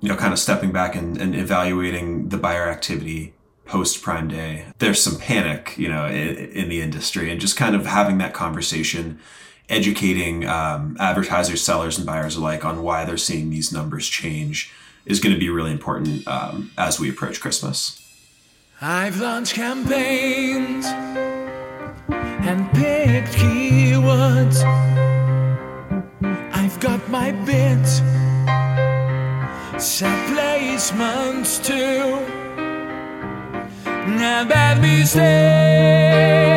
you know, kind of stepping back and, and evaluating the buyer activity post Prime Day, there's some panic, you know, in, in, the industry, and just kind of having that conversation, educating um, advertisers, sellers, and buyers alike on why they're seeing these numbers change is going to be really important um, as we approach Christmas. I've launched campaigns and picked keywords. I've got my bids, set placements too. And bad mistakes.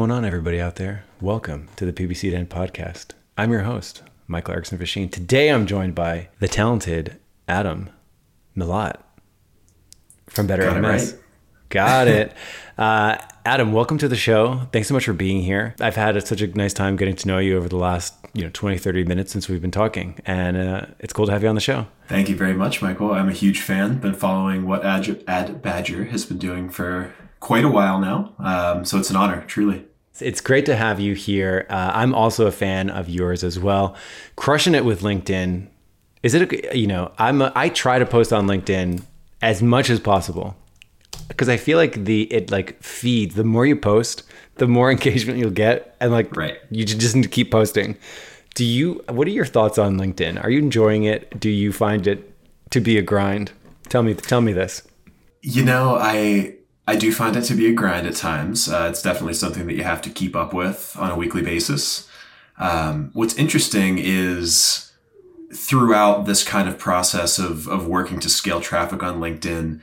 Going on, everybody out there? Welcome to the PPC Den podcast. I'm your host, Michael Erickson Facchin. Today I'm joined by the talented Adam Milat from Better Got MS. It right. Got it. Uh, Adam, welcome to the show. Thanks so much for being here. I've had such a nice time getting to know you over the last you know 20, 30 minutes since we've been talking, and uh, it's cool to have you on the show. Thank you very much, Michael. I'm a huge fan. Been following what Ad, Ad Badger has been doing for quite a while now. Um, so it's an honor, truly. It's great to have you here. Uh, I'm also a fan of yours as well. Crushing it with LinkedIn. Is it a, you know I'm a, I try to post on LinkedIn as much as possible because I feel like the it like feeds. The more you post, the more engagement you'll get, and like right. you just need to keep posting. Do you? What are your thoughts on LinkedIn? Are you enjoying it? Do you find it to be a grind? Tell me. Tell me this. You know, I I do find it to be a grind at times. Uh, it's definitely something that you have to keep up with on a weekly basis. Um, what's interesting is throughout this kind of process of, of working to scale traffic on LinkedIn,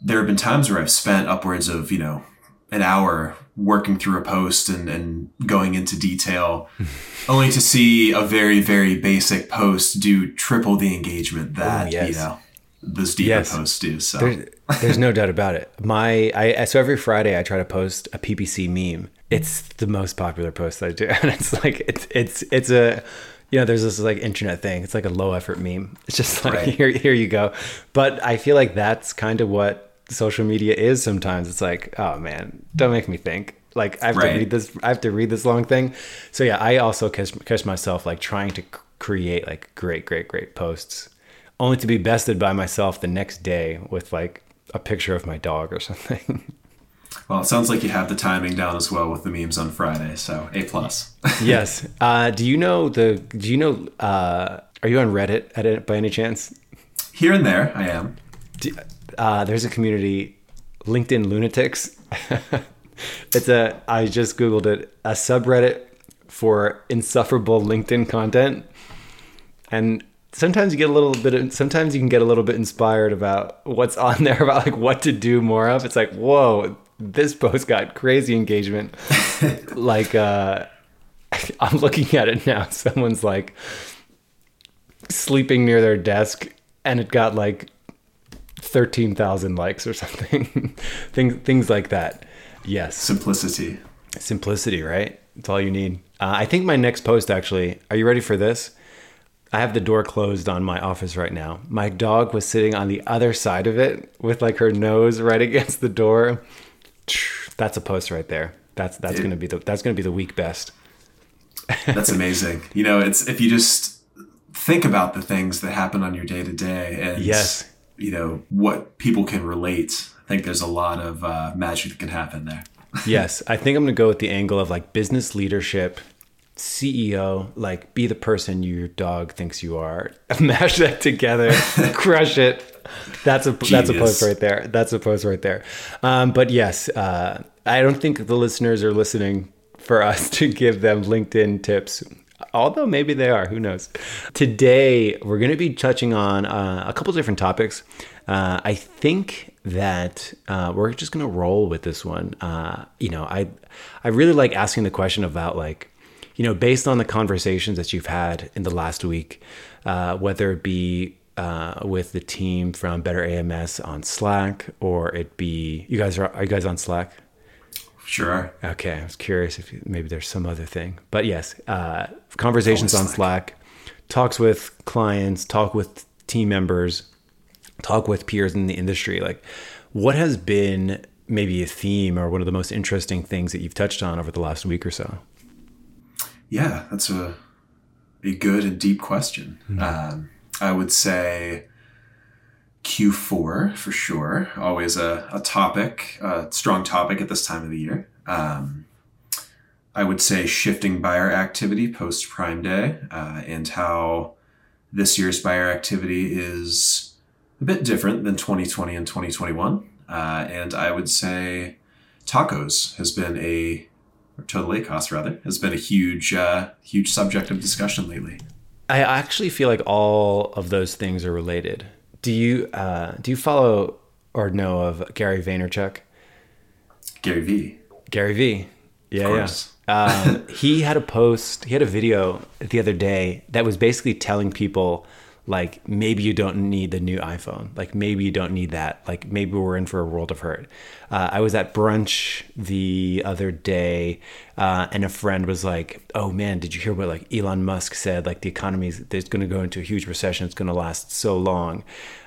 there have been times where I've spent upwards of, you know, an hour working through a post and, and going into detail, only to see a very, very basic post do triple the engagement that, oh, yes. you know, those deeper yes. posts do. So there's, there's no doubt about it. My I so every Friday I try to post a PPC meme. It's the most popular post that I do, and it's like it's it's it's a you know there's this like internet thing. It's like a low effort meme. It's just like right. here here you go. But I feel like that's kind of what social media is sometimes. It's like oh man, don't make me think. Like I have right. to read this. I have to read this long thing. So yeah, I also catch, catch myself like trying to create like great great great posts only to be bested by myself the next day with like a picture of my dog or something. Well, it sounds like you have the timing down as well with the memes on Friday, so A plus. yes. Uh, do you know the? Do you know? Uh, are you on Reddit at it by any chance? Here and there, I am. Do, uh, there's a community, LinkedIn lunatics. it's a. I just googled it. A subreddit for insufferable LinkedIn content, and sometimes you get a little bit of, sometimes you can get a little bit inspired about what's on there about like what to do more of. It's like whoa this post got crazy engagement. Like uh i'm looking at it now. Someone's like sleeping near their desk and it got like 13,000 likes or something. Things things like that. Yes. Simplicity. Simplicity right? It's all you need. Uh, i think my next post actually are you ready for this I have the door closed on my office right now. My dog was sitting on the other side of it with like her nose right against the door. That's a post right there. That's that's gonna be the that's gonna be the week best. that's amazing. You know, it's if you just think about the things that happen on your day to day and yes, you know what people can relate. I think there's a lot of uh, magic that can happen there. yes, I think I'm gonna go with the angle of like business leadership CEO, like be the person your dog thinks you are. Mash that together, crush it. That's a Genius. that's a post right there. That's a post right there. Um, but yes, uh, I don't think the listeners are listening for us to give them LinkedIn tips. Although maybe they are, who knows? Today, we're going to be touching on uh, a couple different topics. Uh, I think that uh, we're just going to roll with this one. Uh, you know, I I really like asking the question about like, you know, based on the conversations that you've had in the last week, uh, whether it be uh, with the team from Better AMS on Slack, or it be you guys are are you guys on Slack? Sure. Okay, I was curious if you- maybe there's some other thing, but yes, uh, conversations on Slack. Slack, talks with clients, talk with team members, talk with peers in the industry. Like, what has been maybe a theme or one of the most interesting things that you've touched on over the last week or so? Yeah, that's a a good and deep question. Hmm. Um, I would say Q4 for sure. Always a, a topic, a strong topic at this time of the year. Um, I would say shifting buyer activity post Prime Day uh, and how this year's buyer activity is a bit different than 2020 and 2021. Uh, and I would say tacos has been a or total ACOS rather has been a huge uh, huge subject of discussion lately. I actually feel like all of those things are related. Do you uh, do you follow or know of Gary Vaynerchuk? Gary V. Gary V. Yeah, Of yeah. um, he had a post. He had a video the other day that was basically telling people like maybe you don't need the new iPhone. Like maybe you don't need that. Like maybe we're in for a world of hurt. Uh, I was at brunch the other day, uh, and a friend was like, "Oh man, did you hear what like Elon Musk said? Like the economy's there's going to go into a huge recession. It's going to last so long."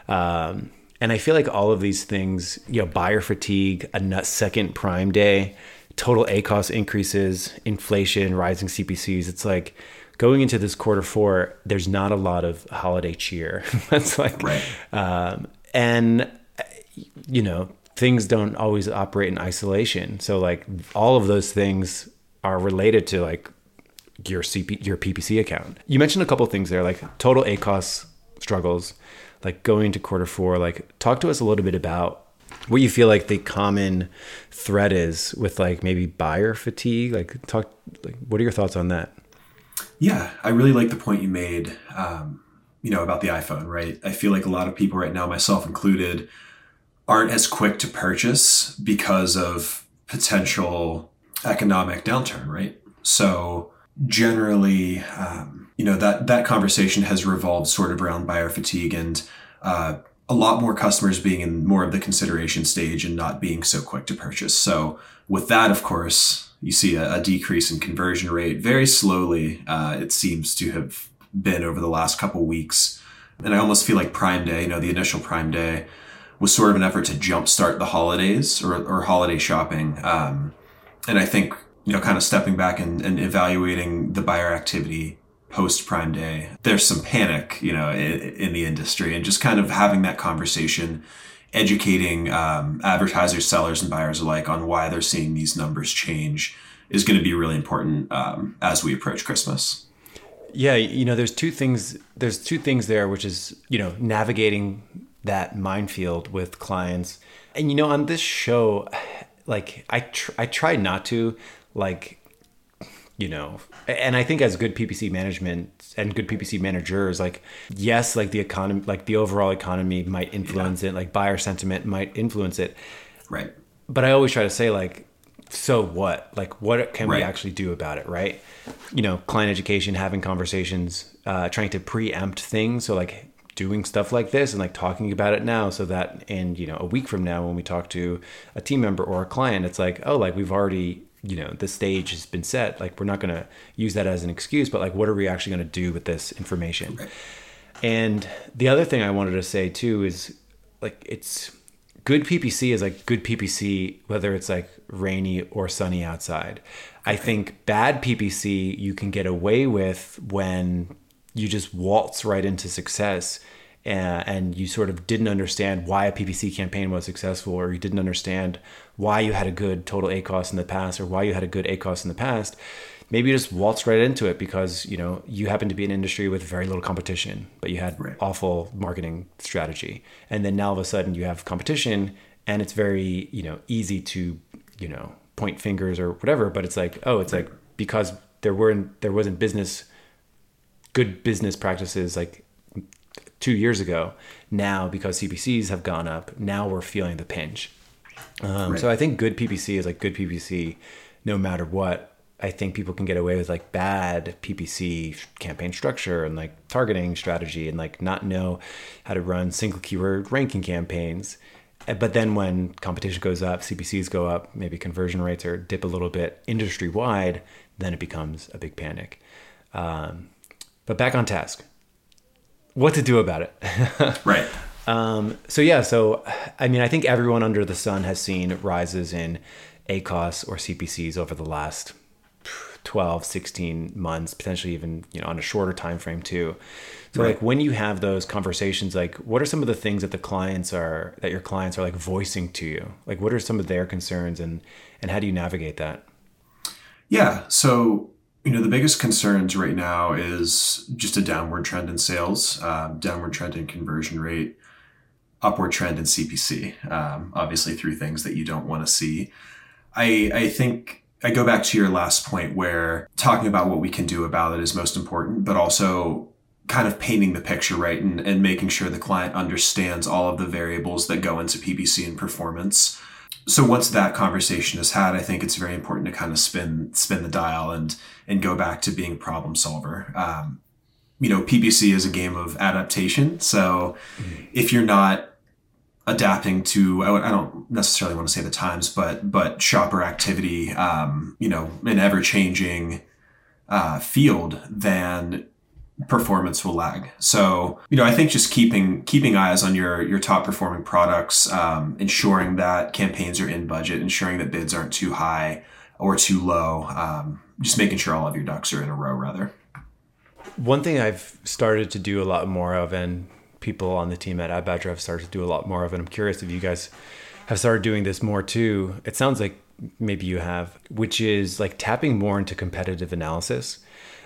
Um, and I feel like all of these things, you know, buyer fatigue, a nut second prime day, total ACOS increases, inflation, rising CPCs. It's like going into this quarter four, there's not a lot of holiday cheer. That's like, Right. um, and you know, things don't always operate in isolation. So like all of those things are related to like your CP, your PPC account. You mentioned a couple things there, like total ACOS struggles, like going into quarter four. Like, talk to us a little bit about what you feel like the common thread is with like maybe buyer fatigue. Like, talk. Like, what are your thoughts on that? Yeah, I really like the point you made. Um, you know about the iPhone, right? I feel like a lot of people right now, myself included, aren't as quick to purchase because of potential economic downturn, right? So generally, um, you know that that conversation has revolved sort of around buyer fatigue and uh, a lot more customers being in more of the consideration stage and not being so quick to purchase. So with that, of course, you see a, a decrease in conversion rate very slowly. Uh, it seems to have been over the last couple weeks, and I almost feel like Prime Day, you know, the initial Prime Day, was sort of an effort to jumpstart the holidays or, or holiday shopping. Um, and I think you know, kind of stepping back and, and evaluating the buyer activity post Prime Day, there's some panic, you know, in, in the industry, and just kind of having that conversation, educating um, advertisers, sellers, and buyers alike on why they're seeing these numbers change is going to be really important um, as we approach Christmas. Yeah, you know, there's two things. There's two things there, which is you know navigating that minefield with clients, and you know, on this show, like I tr- I try not to like you know and i think as good ppc management and good ppc managers like yes like the economy like the overall economy might influence it like buyer sentiment might influence it Right. but I always try to say like, so what? Like, what can we actually do about it, right? You know, client education, having conversations, uh, trying to preempt things. So like doing stuff like this and like talking about it now, so that in you know a week from now when we talk to a team member or a client, it's like, oh, like we've already you know the stage has been set. Like we're not gonna use that as an excuse, but like what are we actually gonna do with this information? And the other thing I wanted to say too is like it's good PPC is like good PPC whether it's like rainy or sunny outside. I think bad PPC you can get away with when you just waltz right into success and you sort of didn't understand why a PPC campaign was successful or you didn't understand why you had a good total ACOS in the past or why you had a good ACOS in the past maybe you just waltz right into it because you know you happen to be an industry with very little competition but you had Right. awful marketing strategy and then now all of a sudden you have competition and it's very you know easy to you know point fingers or whatever, but it's like, oh, it's like because there weren't there wasn't business good business practices like two years ago. Now because CPCs have gone up, now we're feeling the pinch. Um, So I think good PPC is like good PPC, no matter what. I think people can get away with like bad PPC campaign structure and like targeting strategy and like not know how to run single keyword ranking campaigns. Uh, But then when competition goes up, CPCs go up, maybe conversion rates are dip a little bit industry wide, then it becomes a big panic. Um, but back on task. What to do about it? Right. Um, so yeah, so I mean, I think everyone under the sun has seen rises in ACOS or CPCs over the last 12, 16 months, potentially even, you know, on a shorter time frame too. So Right. like when you have those conversations, like what are some of the things that the clients are that your clients are like voicing to you? Like what are some of their concerns and and how do you navigate that? Yeah. So, you know, the biggest concerns right now is just a downward trend in sales, um, downward trend in conversion rate, upward trend in CPC, um, obviously through things that you don't want to see. I, I think I go back to your last point where talking about what we can do about it is most important, but also kind of painting the picture right and, and making sure the client understands all of the variables that go into PPC and performance so once that conversation is had, I think it's very important to kind of spin spin the dial and and go back to being a problem solver. Um, you know, PPC is a game of adaptation. So if you're not adapting to, I don't necessarily want to say the times, but but shopper activity, um, you know, an ever changing uh, field, then performance will lag. So, you know, I think just keeping keeping eyes on your your top performing products, um, ensuring that campaigns are in budget, ensuring that bids aren't too high or too low, um, just making sure all of your ducks are in a row. Rather, One thing I've started to do a lot more of, and people on the team at AdBadger have started to do a lot more of, and I'm curious if you guys have started doing this more too. It sounds like maybe you have, which is like tapping more into competitive analysis,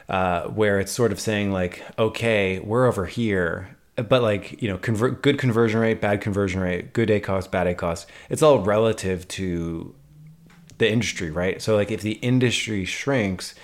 uh, where it's sort of saying like, okay, we're over here, but like you know, convert good conversion rate, bad conversion rate, good ACOS, bad ACOS. It's all relative to the industry, right? So like if the industry shrinks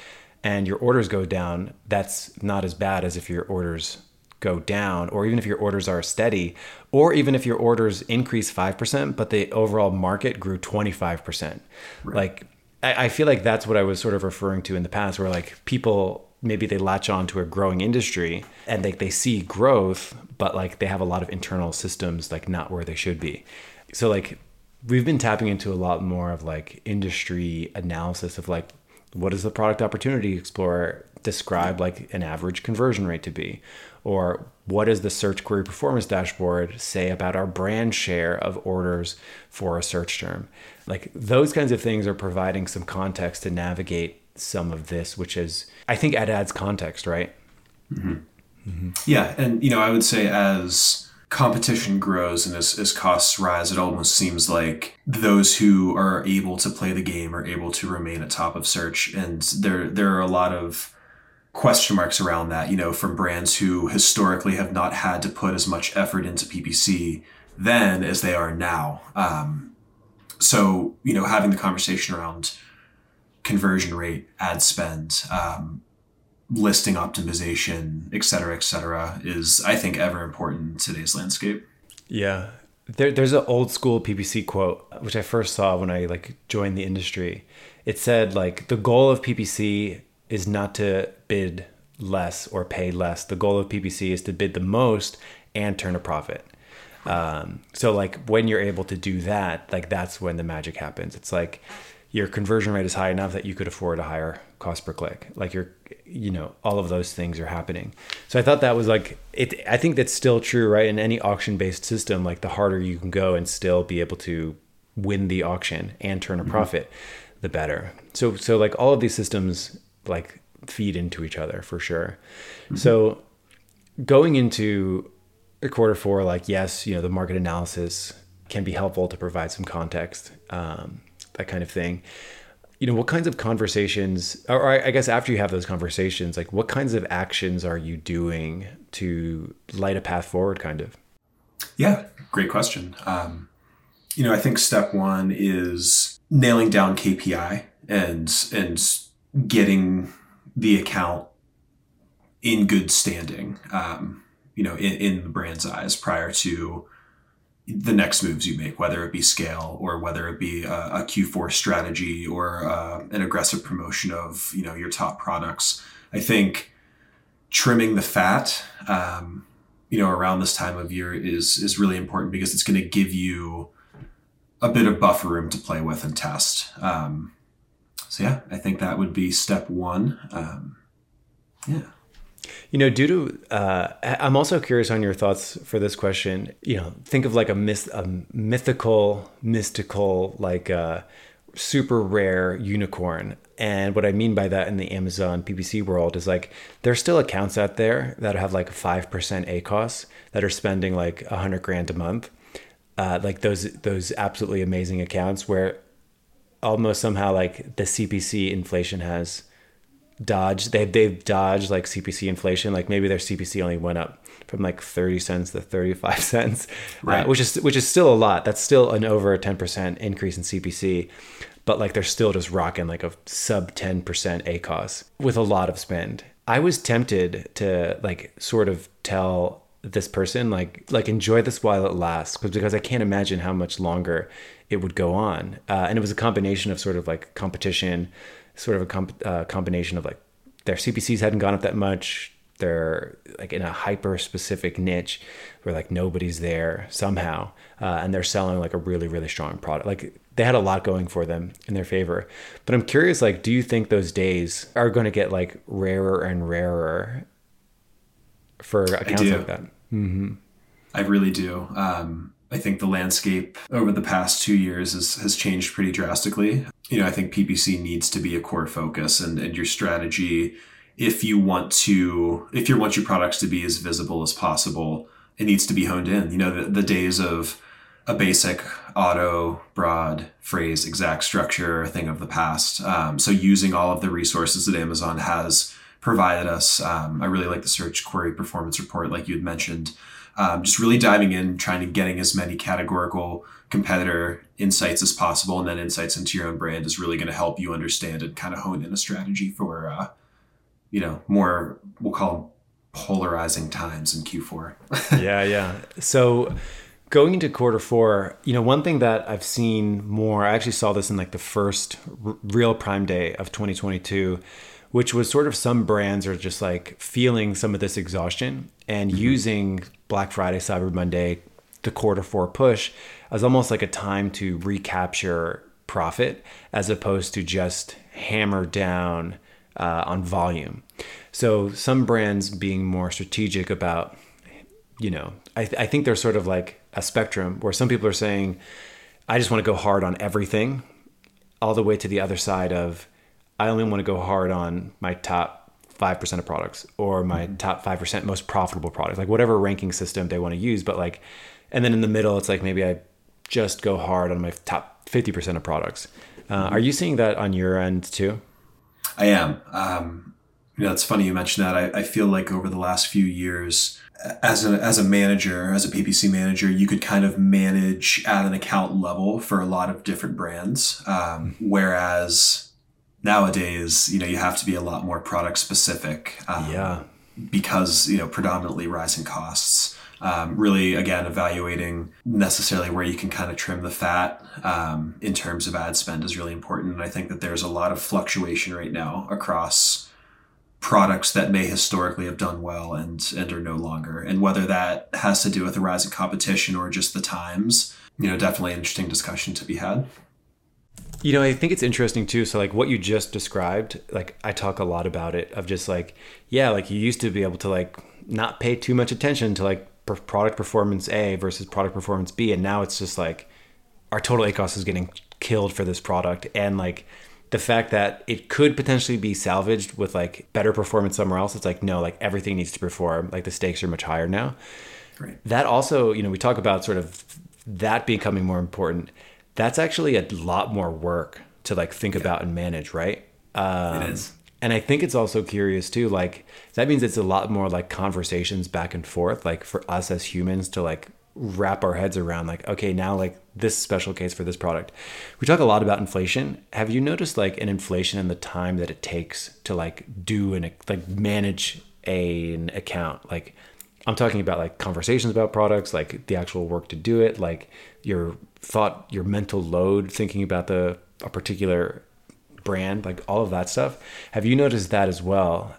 and your orders go down, that's not as bad as if your orders go down or even if your orders are steady or even if your orders increase 5% but the overall market grew 25%. Like I, I feel like that's what I was sort of referring to in the past where like people maybe they latch on to a growing industry and they, they see growth but like they have a lot of internal systems like not where they should be. So like we've been tapping into a lot more of like industry analysis of like what does the product opportunity explorer describe like an average conversion rate to be or what does the search query performance dashboard say about our brand share of orders for a search term like those kinds of things are providing some context to navigate some of this which is i think it adds context right yeah, and you know, I would say as competition grows and as, as costs rise, it almost seems like those who are able to play the game are able to remain at top of search, and there there are a lot of question marks around that. You know, from brands who historically have not had to put as much effort into PPC then as they are now. Um, so you know, having the conversation around conversion rate, ad spend, um, listing optimization, et cetera, et cetera, is I think ever important in today's landscape. Yeah. There, there's an old school PPC quote, which I first saw when I like joined the industry. It said like the goal of PPC is not to bid less or pay less. The goal of PPC is to bid the most and turn a profit. Um, so like when you're able to do that, like that's when the magic happens. It's like your conversion rate is high enough that you could afford a higher cost per click. Like you're, you know, all of those things are happening. So I thought that was like it. I think that's still true, right? In any auction based system, like the harder you can go and still be able to win the auction and turn a profit, the better. So so like all of these systems like feed into each other for sure. So going into a quarter four, like yes, you know, the market analysis can be helpful to provide some context, um, that kind of thing. You know, what kinds of conversations, or I guess after you have those conversations, like what kinds of actions are you doing to light a path forward, kind of? Yeah, great question. Um, you know, I think step one is nailing down KPI and and getting the account in good standing, um, you know, in, in the brand's eyes prior to the next moves you make, whether it be scale or whether it be a, a Q4 strategy or uh, an aggressive promotion of you know your top products. I think trimming the fat, um, you know, around this time of year is is really important because it's going to give you a bit of buffer room to play with and test. Um, so yeah, I think that would be step one. Um, yeah. You know, due to, uh, I'm also curious on your thoughts for this question. You know, think of like a, myth, a mythical, mystical, like uh, super rare unicorn. And what I mean by that in the Amazon PPC world is like there's still accounts out there that have like 5% ACOS that are spending like 100 grand a month. Uh, like those those absolutely amazing accounts where almost somehow like the CPC inflation has dodged they've they've dodged like CPC inflation. Like maybe their CPC only went up from like 30 cents to 35 cents Right. uh, which is which is still a lot. That's still an over a 10% increase in CPC but like they're still just rocking like a sub 10% ACOS with a lot of spend. I was tempted to like sort of tell this person like like enjoy this while it lasts because because I can't imagine how much longer it would go on. Uh, and it was a combination of sort of like competition sort of a comp- uh, combination of like their CPCs hadn't gone up that much. They're like in a hyper specific niche where like nobody's there somehow. Uh, and they're selling like a really really strong product. Like they had a lot going for them in their favor. But i'm curious like do you think those days are going to get like rarer and rarer for accounts do. like that? I really do. Um, I think the landscape over the past two years has, has changed pretty drastically. You know, I think PPC needs to be a core focus and, and your strategy. If you want to, if you want your products to be as visible as possible, it needs to be honed in. You know, the, the days of a basic auto, broad, phrase, exact structure thing of the past. Um, so using all of the resources that Amazon has provided us, um, I really like the search query performance report, like you had mentioned. Um, just really diving in, trying to getting as many categorical competitor insights as possible, and then insights into your own brand is really going to help you understand and kind of hone in a strategy for, uh, you know, more we'll call them polarizing times in Q4. yeah, yeah. So going into quarter four, you know, one thing that I've seen more, I actually saw this in like the first r- real Prime Day of 2022, which was sort of some brands are just like feeling some of this exhaustion and using Black Friday, Cyber Monday, the quarter four push as almost like a time to recapture profit as opposed to just hammer down uh, on volume. So some brands being more strategic about you know, I, th- I think there's sort of like a spectrum where some people are saying, I just want to go hard on everything, all the way to the other side of, I only want to go hard on my top 5% of products or my top 5% most profitable products, like whatever ranking system they want to use. But like, and then in the middle, it's like maybe I just go hard on my top 50% of products. Uh, Are you seeing that on your end too? I am. Um, you know, it's funny you mentioned that. I, I feel like over the last few years, as a as a manager, as a PPC manager, you could kind of manage at an account level for a lot of different brands. Um, whereas nowadays, you know, you have to be a lot more product specific. Um, Yeah. because you know predominantly rising costs. Um, really, again, evaluating necessarily where you can kind of trim the fat um, in terms of ad spend is really important. And I think that there's a lot of fluctuation right now across products that may historically have done well and and are no longer. And whether that has to do with the rise in competition or just the times, you know, definitely an interesting discussion to be had. You know, I think it's interesting too. So, like what you just described, like I talk a lot about it of just like, yeah, like you used to be able to like not pay too much attention to like product performance A versus product performance B, and now it's just like our total ACOS is getting killed for this product, and like the fact that it could potentially be salvaged with like better performance somewhere else. It's like no, like everything needs to perform. Like the stakes are much higher now Great. that also you know we talk about sort of that becoming more important that's actually a lot more work to like think about and manage right? Um, It is. and i think it's also curious too like that means it's a lot more like conversations back and forth like for us as humans to like wrap our heads around like okay now like this special case for this product. We talk a lot about inflation. Have you noticed like an inflation in the time that it takes to like do and like manage a, an account? Like i'm talking about like conversations about products like the actual work to do it like your thought your mental load thinking about the a particular brand like all of that stuff have you noticed that as well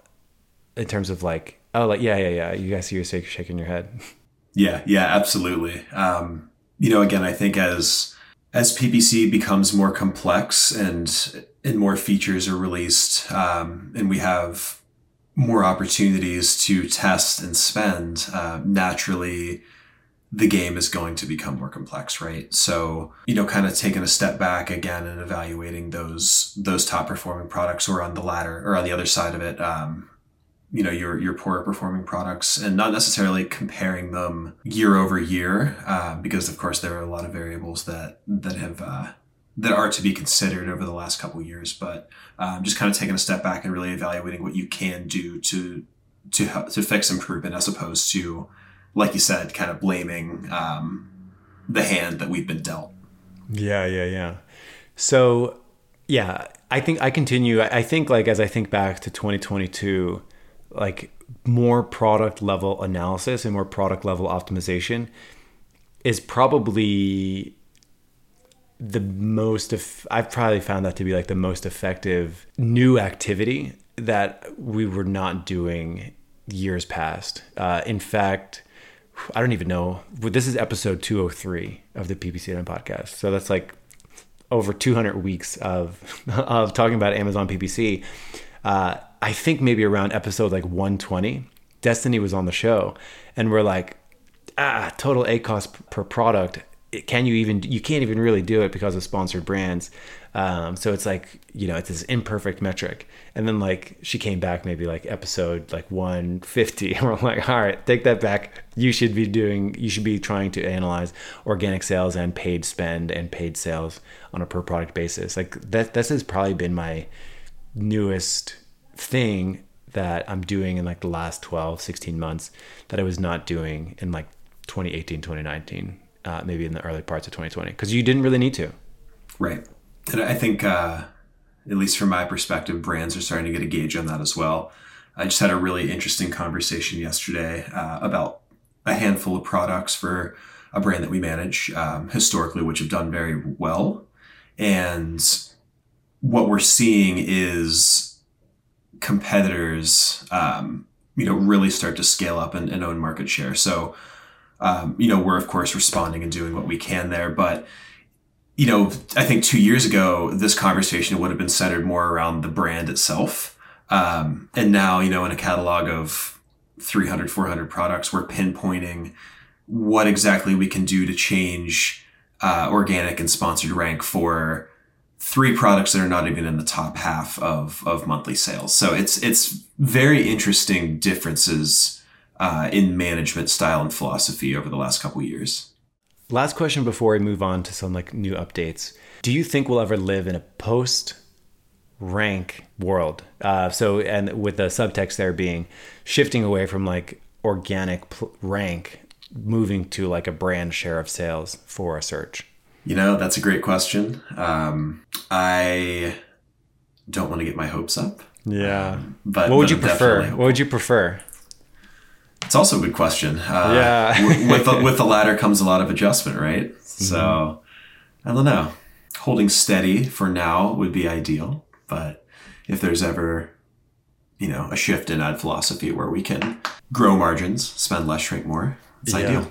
in terms of like oh like yeah yeah yeah you guys see you shaking your head Yeah, yeah, absolutely. Um, you know, again, I think as as PPC becomes more complex and and more features are released, um, and we have more opportunities to test and spend, uh, naturally, the game is going to become more complex, right? So, you know, kind of taking a step back again and evaluating those those top performing products, or on the ladder, or on the other side of it, um, you know your your poorer performing products and not necessarily comparing them year over year uh, because of course there are a lot of variables that that have uh, that are to be considered over the last couple years but um, just kind of taking a step back and really evaluating what you can do to to help, to fix improvement as opposed to like you said kind of blaming um, the hand that we've been dealt. Yeah yeah yeah. So yeah i think i continue. I think like as i think back to 2022 like more product level analysis and more product level optimization is probably the most of I've probably found that to be like the most effective new activity that we were not doing years past. Uh, in fact, I don't even know. This is episode 203 of the PPC podcast. So that's like over 200 weeks of of talking about Amazon PPC. Uh, I think maybe around episode like 120, Destiny was on the show, and we're like, ah, total ACOS per product. Can you even? You can't even really do it because of sponsored brands. Um, so it's like you know it's this imperfect metric. And then like she came back maybe like episode like 150, and we're like, all right, take that back. You should be doing. You should be trying to analyze organic sales and paid spend and paid sales on a per product basis. Like that. This has probably been my newest thing that I'm doing in like the last 12, 16 months that I was not doing in like 2018, 2019, uh, maybe in the early parts of 2020, because you didn't really need to. Right. And I think, uh, at least from my perspective, brands are starting to get a gauge on that as well. I just had a really interesting conversation yesterday uh, about a handful of products for a brand that we manage um, historically, which have done very well. And what we're seeing is competitors, um, you know, really start to scale up and, and own market share. So, um, you know, we're of course responding and doing what we can there. But, you know, I think two years ago, this conversation would have been centered more around the brand itself. Um, and now, you know, in a catalog of 300, 400 products, we're pinpointing what exactly we can do to change uh, organic and sponsored rank for three products that are not even in the top half of, of monthly sales. So it's it's very interesting differences uh, in management style and philosophy over the last couple years. Last question before we move on to some like new updates. Do you think we'll ever live in a post rank world? Uh, so and with the subtext there being shifting away from like organic pl- rank, moving to like a brand share of sales for a search. You know, that's a great question. Um, I don't want to get my hopes up. Yeah. Um, but what would you prefer? What would you prefer? It's also a good question. Uh, yeah. with the, with the latter comes a lot of adjustment, right? Mm-hmm. So I don't know. Holding steady for now would be ideal, but if there's ever you know a shift in ad philosophy where we can grow margins, spend less, shrink more, it's yeah. ideal.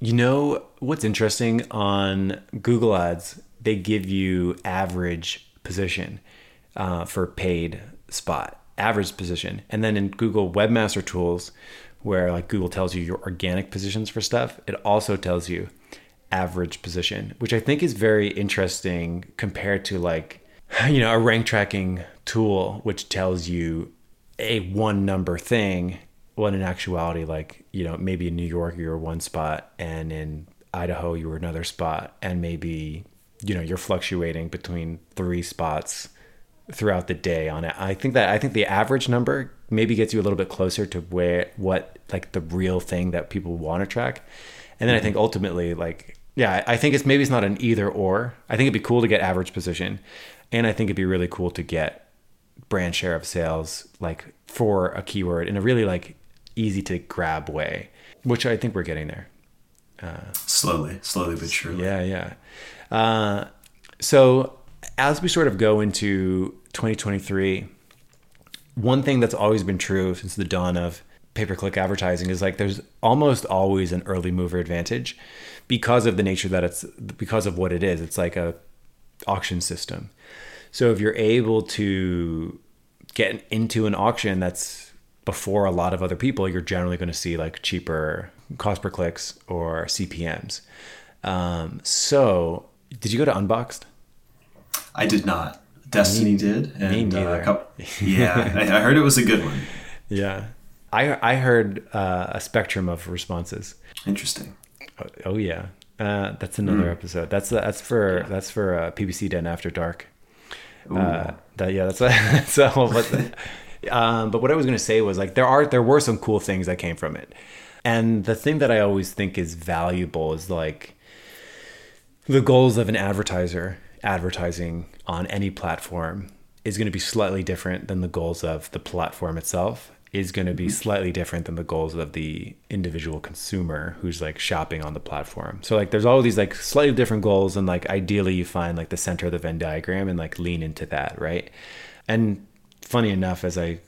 You know what's interesting on Google Ads? They give you average position uh, for paid spot, average position, and then in Google Webmaster Tools, where like Google tells you your organic positions for stuff, it also tells you average position, which I think is very interesting compared to like you know a rank tracking tool which tells you a one number thing when in actuality, like, you know, maybe in New York you were one spot and in Idaho you were another spot and maybe, you know, you're fluctuating between three spots throughout the day on it. I think that I think the average number maybe gets you a little bit closer to where what like the real thing that people want to track. And then I think ultimately, like, yeah, I I think it's maybe it's not an either or. I think it'd be cool to get average position, and I think it'd be really cool to get brand share of sales like for a keyword in a really like easy to grab way, which I think we're getting there. Uh, Slowly, slowly but surely. Yeah, yeah. Uh, so as we sort of go into 2023, one thing that's always been true since the dawn of pay-per-click advertising is like there's almost always an early mover advantage because of the nature that it's because of what it is. It's like a auction system. So if you're able to get into an auction that's before a lot of other people, you're generally going to see like cheaper cost per clicks or CPMS. Um, so did you go to Unboxed? I did not. Destiny did. And, me uh, a couple, yeah, I, I heard it was a good one. Yeah. I, I heard uh, a spectrum of responses. Interesting. Oh, oh yeah, uh, that's another episode. That's that's for that's for uh, PPC Den After Dark. Uh, that yeah, that's that's a whole. Um, but what I was going to say was like there are there were some cool things that came from it, and the thing that I always think is valuable is like the goals of an advertiser advertising on any platform is going to be slightly different than the goals of the platform itself is going to be mm-hmm. slightly different than the goals of the individual consumer who's like shopping on the platform. So like there's all these like slightly different goals and like ideally you find like the center of the Venn diagram and like lean into that, right? And funny enough as I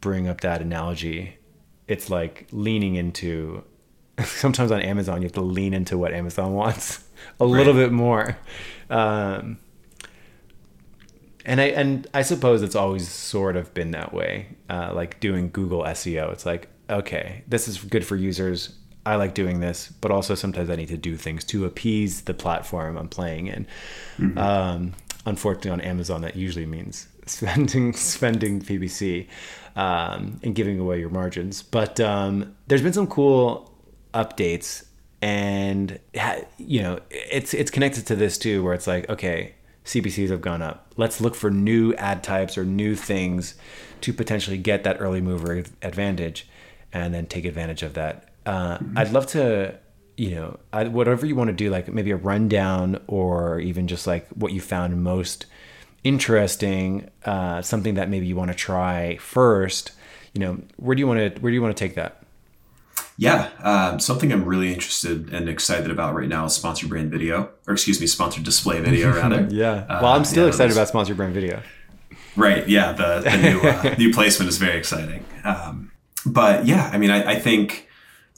bring up that analogy, it's like leaning into sometimes on Amazon you have to lean into what Amazon wants a little bit more. Um and I and I suppose it's always sort of been that way. Uh, like doing Google SEO, it's like okay, this is good for users. I like doing this, but also sometimes I need to do things to appease the platform I'm playing in. Um, unfortunately, on Amazon, that usually means spending spending PPC um, and giving away your margins. But um, there's been some cool updates, and you know, it's it's connected to this too, where it's like okay. CPCs have gone up. Let's look for new ad types or new things to potentially get that early mover advantage and then take advantage of that. Uh, I'd love to, you know, I, whatever you want to do, like maybe a rundown or even just like what you found most interesting, uh, something that maybe you want to try first. You know, where do you want to where do you want to take that? Yeah, um, something I'm really interested and excited about right now is sponsored brand video, or excuse me, sponsored display video rather. Yeah. Uh, Well, I'm still yeah, excited about sponsored brand video. Right. Yeah. The, the new uh, new placement is very exciting. Um, but yeah, I mean, I, I think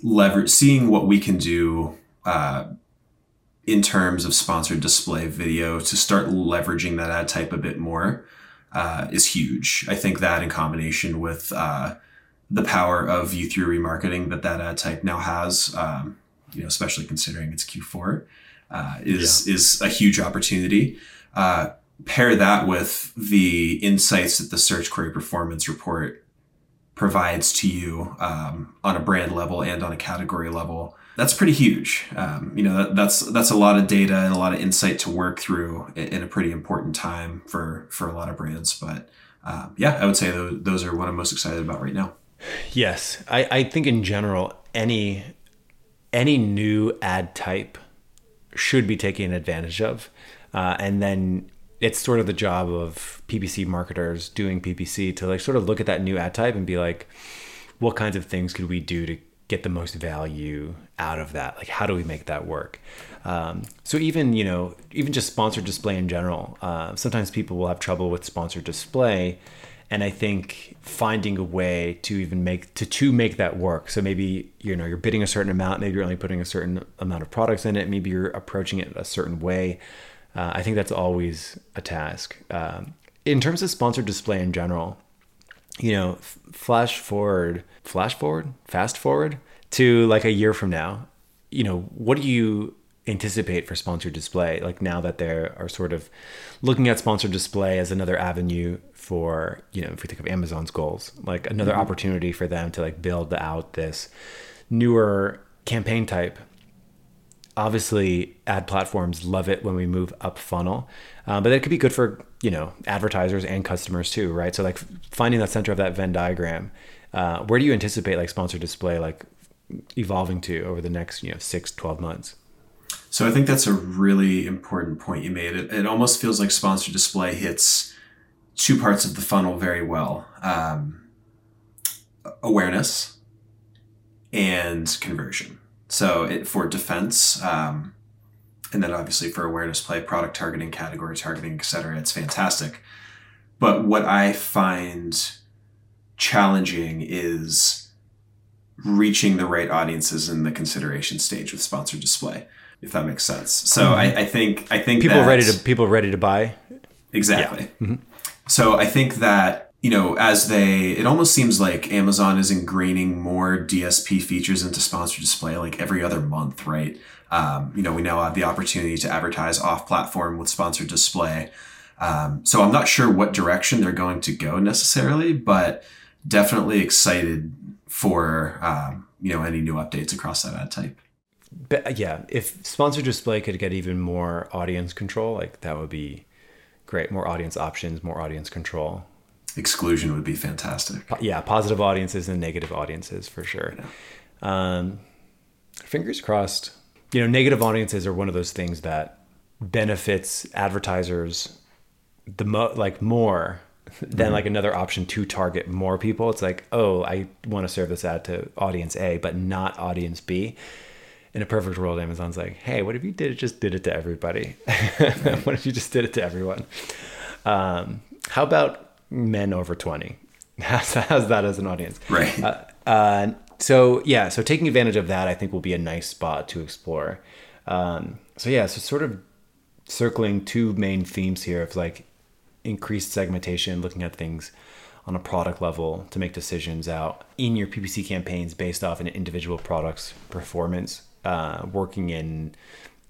leverage seeing what we can do uh, in terms of sponsored display video to start leveraging that ad type a bit more uh, is huge. I think that in combination with uh, the power of view through remarketing that that ad type now has, um, you know, especially considering it's Q4, uh, is is a huge opportunity. Uh, pair that with the insights that the search query performance report provides to you um, on a brand level and on a category level that's pretty huge. Um, you know that, that's that's a lot of data and a lot of insight to work through in, in a pretty important time for for a lot of brands. But um, yeah i would say those, those are what i'm most excited about right now Yes, I, I think in general any any new ad type should be taken advantage of, uh, and then it's sort of the job of PPC marketers doing PPC to like sort of look at that new ad type and be like, what kinds of things could we do to get the most value out of that? Like, how do we make that work? Um, so even you know even just sponsored display in general, uh, sometimes people will have trouble with sponsored display and I think finding a way to even make to to make that work. So maybe you know you're bidding a certain amount, maybe you're only putting a certain amount of products in it, maybe you're approaching it a certain way. Uh, I think that's always a task. Um, in terms of sponsored display in general, you know, f- flash forward, flash forward, fast forward to like a year from now. You know, what do you anticipate for sponsored display? Like now that they are sort of looking at sponsored display as another avenue for, you know, if we think of Amazon's goals, like another opportunity for them to like build out this newer campaign type obviously ad platforms love it when we move up funnel uh, but that could be good for you know advertisers and customers too right so like finding that center of that venn diagram uh, where do you anticipate like sponsored display like evolving to over the next, you know, six, 12 months? So I think that's a really important point you made. It, it almost feels like sponsored display hits two parts of the funnel very well um, awareness and conversion. So it, for defense, um, and then obviously for awareness play, product targeting, category targeting, et cetera, it's fantastic. But what I find challenging is reaching the right audiences in the consideration stage with sponsored display if that makes sense. So I, I think I think People that- ready to people ready to buy. Exactly. So I think that, you know, as they, it almost seems like Amazon is ingraining more DSP features into sponsored display like every other month, right? Um, you know, we now have the opportunity to advertise off platform with sponsored display. Um, so I'm not sure what direction they're going to go necessarily, but definitely excited for, um, you know, any new updates across that ad type. But yeah, if sponsored display could get even more audience control, like that would be great. More audience options, more audience control. Exclusion would be fantastic. Po- Yeah, positive audiences and negative audiences for sure. Um, fingers crossed. You know, negative audiences are one of those things that benefits advertisers the mo like more than like another option to target more people. It's like, oh, I want to serve this ad to audience A, but not audience B. In a perfect world, Amazon's like, hey, what if you did it just did it to everybody? what if you just did it to everyone? Um, how about men over 20? How's, how's that as an audience? Right. Uh, uh, so yeah, so taking advantage of that, I think will be a nice spot to explore. Um, so yeah, so sort of circling two main themes here of like increased segmentation, looking at things on a product level to make decisions out in your PPC campaigns based off an individual product's performance, uh, working in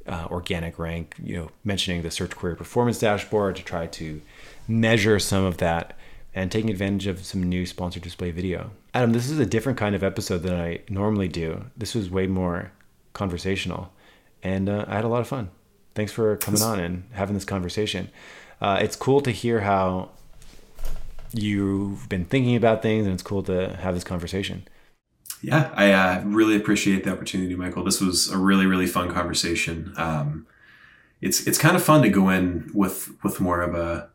uh, organic rank, you know, mentioning the search query performance dashboard to try to measure some of that and taking advantage of some new sponsored display video. Adam, this is a different kind of episode than I normally do. This was way more conversational and uh, I had a lot of fun. Thanks for coming on and having this conversation. Uh, it's cool to hear how you've been thinking about things and it's cool to have this conversation. Yeah, I uh, really appreciate the opportunity, Michael. This was a really, really fun conversation. Um, it's it's kind of fun to go in with with more of a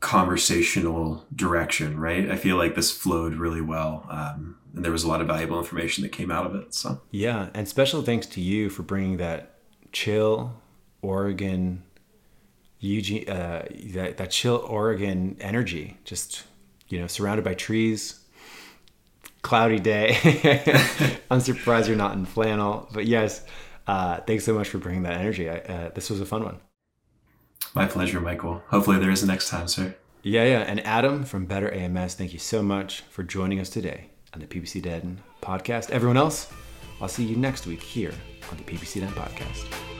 conversational direction, right? I feel like this flowed really well, um, and there was a lot of valuable information that came out of it. So Yeah, and special thanks to you for bringing that chill Oregon, Eugene, uh, that that chill Oregon energy. Just you know, surrounded by trees, cloudy day. I'm surprised you're not in flannel, but yes, uh, thanks so much for bringing that energy. I, uh, this was a fun one. my pleasure, Michael. Hopefully there is a next time, sir. Yeah, yeah. And Adam from Better AMS, thank you so much for joining us today on the PPC Den podcast. Everyone else, I'll see you next week here on the PPC Den podcast.